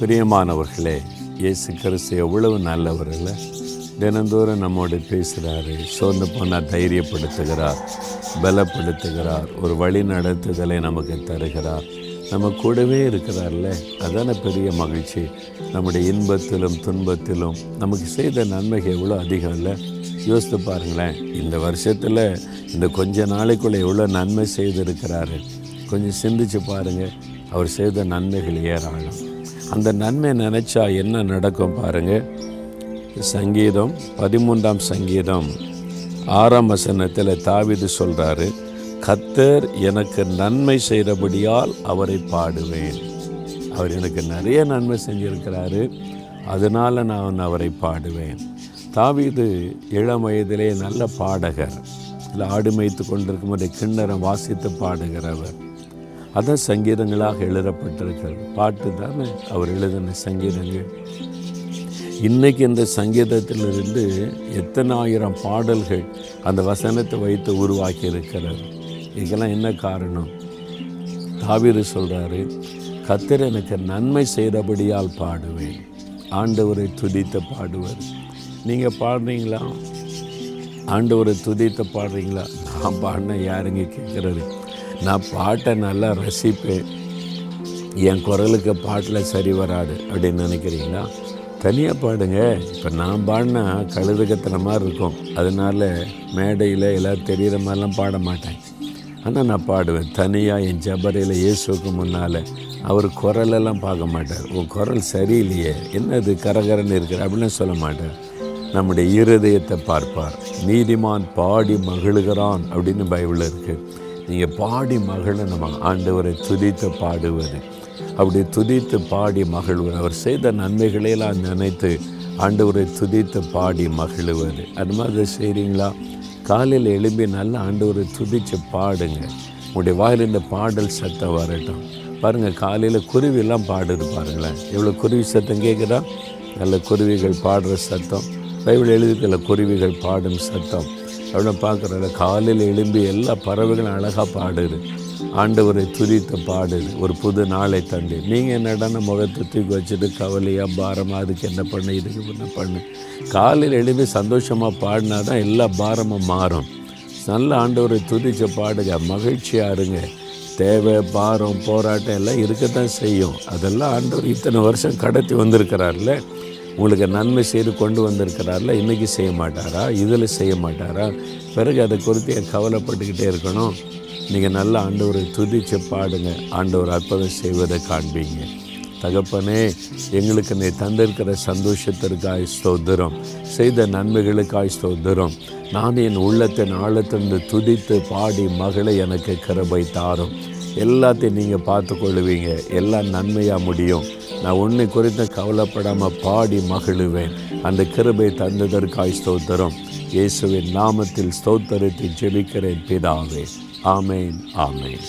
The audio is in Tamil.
பிரியமானவர்களே இயேசு கிறிஸ்து எவ்வளவு நல்லவர்களை. தினந்தோறும் நம்மோடு பேசுகிறாரு சோர்ந்து போனால் தைரியப்படுத்துகிறார் பலப்படுத்துகிறார் ஒரு வழி நடத்துதலை நமக்கு தருகிறார். நம்ம கூடவே இருக்கிறார்ல அதான பெரிய மகிழ்ச்சி. நம்முடைய இன்பத்திலும் துன்பத்திலும் நமக்கு செய்த நன்மைகள் எவ்வளோ அதிகம் இல்லை. யோசித்து பாருங்களேன் இந்த வருஷத்தில் இந்த கொஞ்ச நாளைக்குள்ளே எவ்வளோ நன்மை செய்திருக்கிறாரு. கொஞ்சம் சிந்திச்சு பாருங்கள் அவர் செய்த நன்மைகள் ஏராளம். அந்த நன்மை நினச்சா என்ன நடக்கும் பாருங்கள் சங்கீதம் பதிமூன்றாம் சங்கீதம் ஆறாம் வசனத்தில் தாவிது சொல்கிறாரு கத்தர் எனக்கு நன்மை செய்கிறபடியால் அவரை பாடுவேன். அவர் எனக்கு நிறைய நன்மை செஞ்சிருக்கிறாரு அதனால் நான் அவரை பாடுவேன். தாவிது இளம் வயதிலே நல்ல பாடகர் இல்லை ஆடு மேய்த்து கொண்டிருக்கும் போது கிண்ணறம் வாசித்து பாடுகிறவர் அதான் சங்கீதங்களாக எழுதப்பட்டிருக்கிறது. பாட்டு தானே அவர் எழுதின சங்கீதங்கள். இன்னைக்கு இந்த சங்கீதத்திலிருந்து எத்தனை ஆயிரம் பாடல்கள் அந்த வசனத்தை வைத்து உருவாக்கி இருக்கிறார் இதுக்கெல்லாம் என்ன காரணம்? தாவீது சொல்கிறாரு கத்தர் எனக்கு நன்மை செய்தபடியால் பாடுவேன். ஆண்டவரை துதித்து பாடுவார். நீங்கள் பாடுறீங்களா? ஆண்டவரை துதித்து பாடுறீங்களா? நான் பாடினா யாருங்க கேட்குறது நான் பாட்டை நல்லா ரசிப்பேன். என் குரலுக்கு பாட்டில் சரி வராது அப்படின்னு நினைக்கிறீங்களா? தனியாக பாடுங்க. இப்போ நான் பாடினா கழுதுகத்துன மாதிரி இருக்கும். அதனால மேடையில் எல்லாம் தெரிகிற மாதிரிலாம் பாட மாட்டேன். ஆனால் நான் பாடுவேன். தனியாக என் ஜபரையில் இயேசுக்கு முன்னால் அவர் குரலெல்லாம் பார்க்க மாட்டார். உன் குரல் சரியில்லையே. என்னது கரகரன்னு இருக்கிற? அப்படின்னு சொல்ல மாட்டார். நம்முடைய இருதயத்தை பார்ப்பார். நீதிமான் பாடி மகிழுகிறான் அப்படின்னு பைபிளில் இருக்குது நீங்கள் பாடி மகளை நம்ம ஆண்டவரை துதித்து பாடுவது. அப்படி துதித்து பாடி மகிழ்வது. அவர் செய்த நன்மைகளையெல்லாம் நினைத்து ஆண்டவரை துதித்து பாடி மகிழுவது. அது மாதிரி செய்கிறீங்களா காலையில் எழும்பி நல்லா ஆண்டவரை துதித்து பாடுங்க. உங்களுடைய வாயில் இந்த பாடல் சத்தம் வரட்டும். பாருங்கள் காலையில் குருவிலாம் பாடுது பாருங்களேன். எவ்வளோ குருவி சத்தம் கேட்குதா நல்ல குருவிகள் பாடுற சத்தம். பைபிள் எழுதிக்கல குருவிகள் பாடும் சத்தம். அப்படின்னு பார்க்குறல காலையில் எழும்பி எல்லா பறவைகளும் அழகாக பாடுது. ஆண்டவரை துதித்து பாடுது. ஒரு புது நாளை தந்து. நீங்கள் என்னடான முகத்தை தூக்கி வச்சுட்டு கவலையாக பாரமாக அதுக்கு என்ன பண்ணு இதுக்கு என்ன பண்ணு? காலையில் எழுப்பி சந்தோஷமாக பாடினா தான் எல்லா பாரமும் மாறும். நல்ல ஆண்டவரை துதிச்சு பாடுங்க. மகிழ்ச்சியாக இருங்க. தேவை பாரம் போராட்டம் எல்லாம் இருக்கத்தான் செய்யும். அதெல்லாம் ஆண்டவர் இத்தனை வருஷம் கடத்தி வந்திருக்கிறார்ல. உங்களுக்கு நன்மை செய்து கொண்டு வந்திருக்கிறார்ல இன்றைக்கி செய்ய மாட்டாரா? இதில் செய்ய மாட்டாரா? பிறகு அதை குறித்து ஏன் கவலைப்பட்டுக்கிட்டே இருக்கணும். நீங்கள் நல்ல ஆண்டவரை துதிச்சு பாடுங்க. ஆண்டவர் அற்புதம் செய்வதை காண்பீங்க. தகப்பனே எங்களுக்கு நீ தந்திருக்கிற சந்தோஷத்திற்காய் ஸ்தோத்திரம். செய்த நன்மைகளுக்காய் ஸ்தோத்திரம். நான் என் உள்ளத்தின் ஆழத்திலிருந்து துதித்து பாடி மகளை எனக்கு கிருபை தாரும். எல்லாத்தையும் நீங்கள் பார்த்து கொள்ளுவீங்க எல்லாம் நன்மையாக முடியும். நான் ஒன்று குறித்து கவலைப்படாமல் பாடி மகிழுவேன். அந்த கிருபை தந்ததற்காய் ஸ்தோத்திரம். இயேசுவின் நாமத்தில் ஸ்தோத்திரத்தை ஜெபிக்கிறேன் பிதாவே. ஆமேன் ஆமேன்.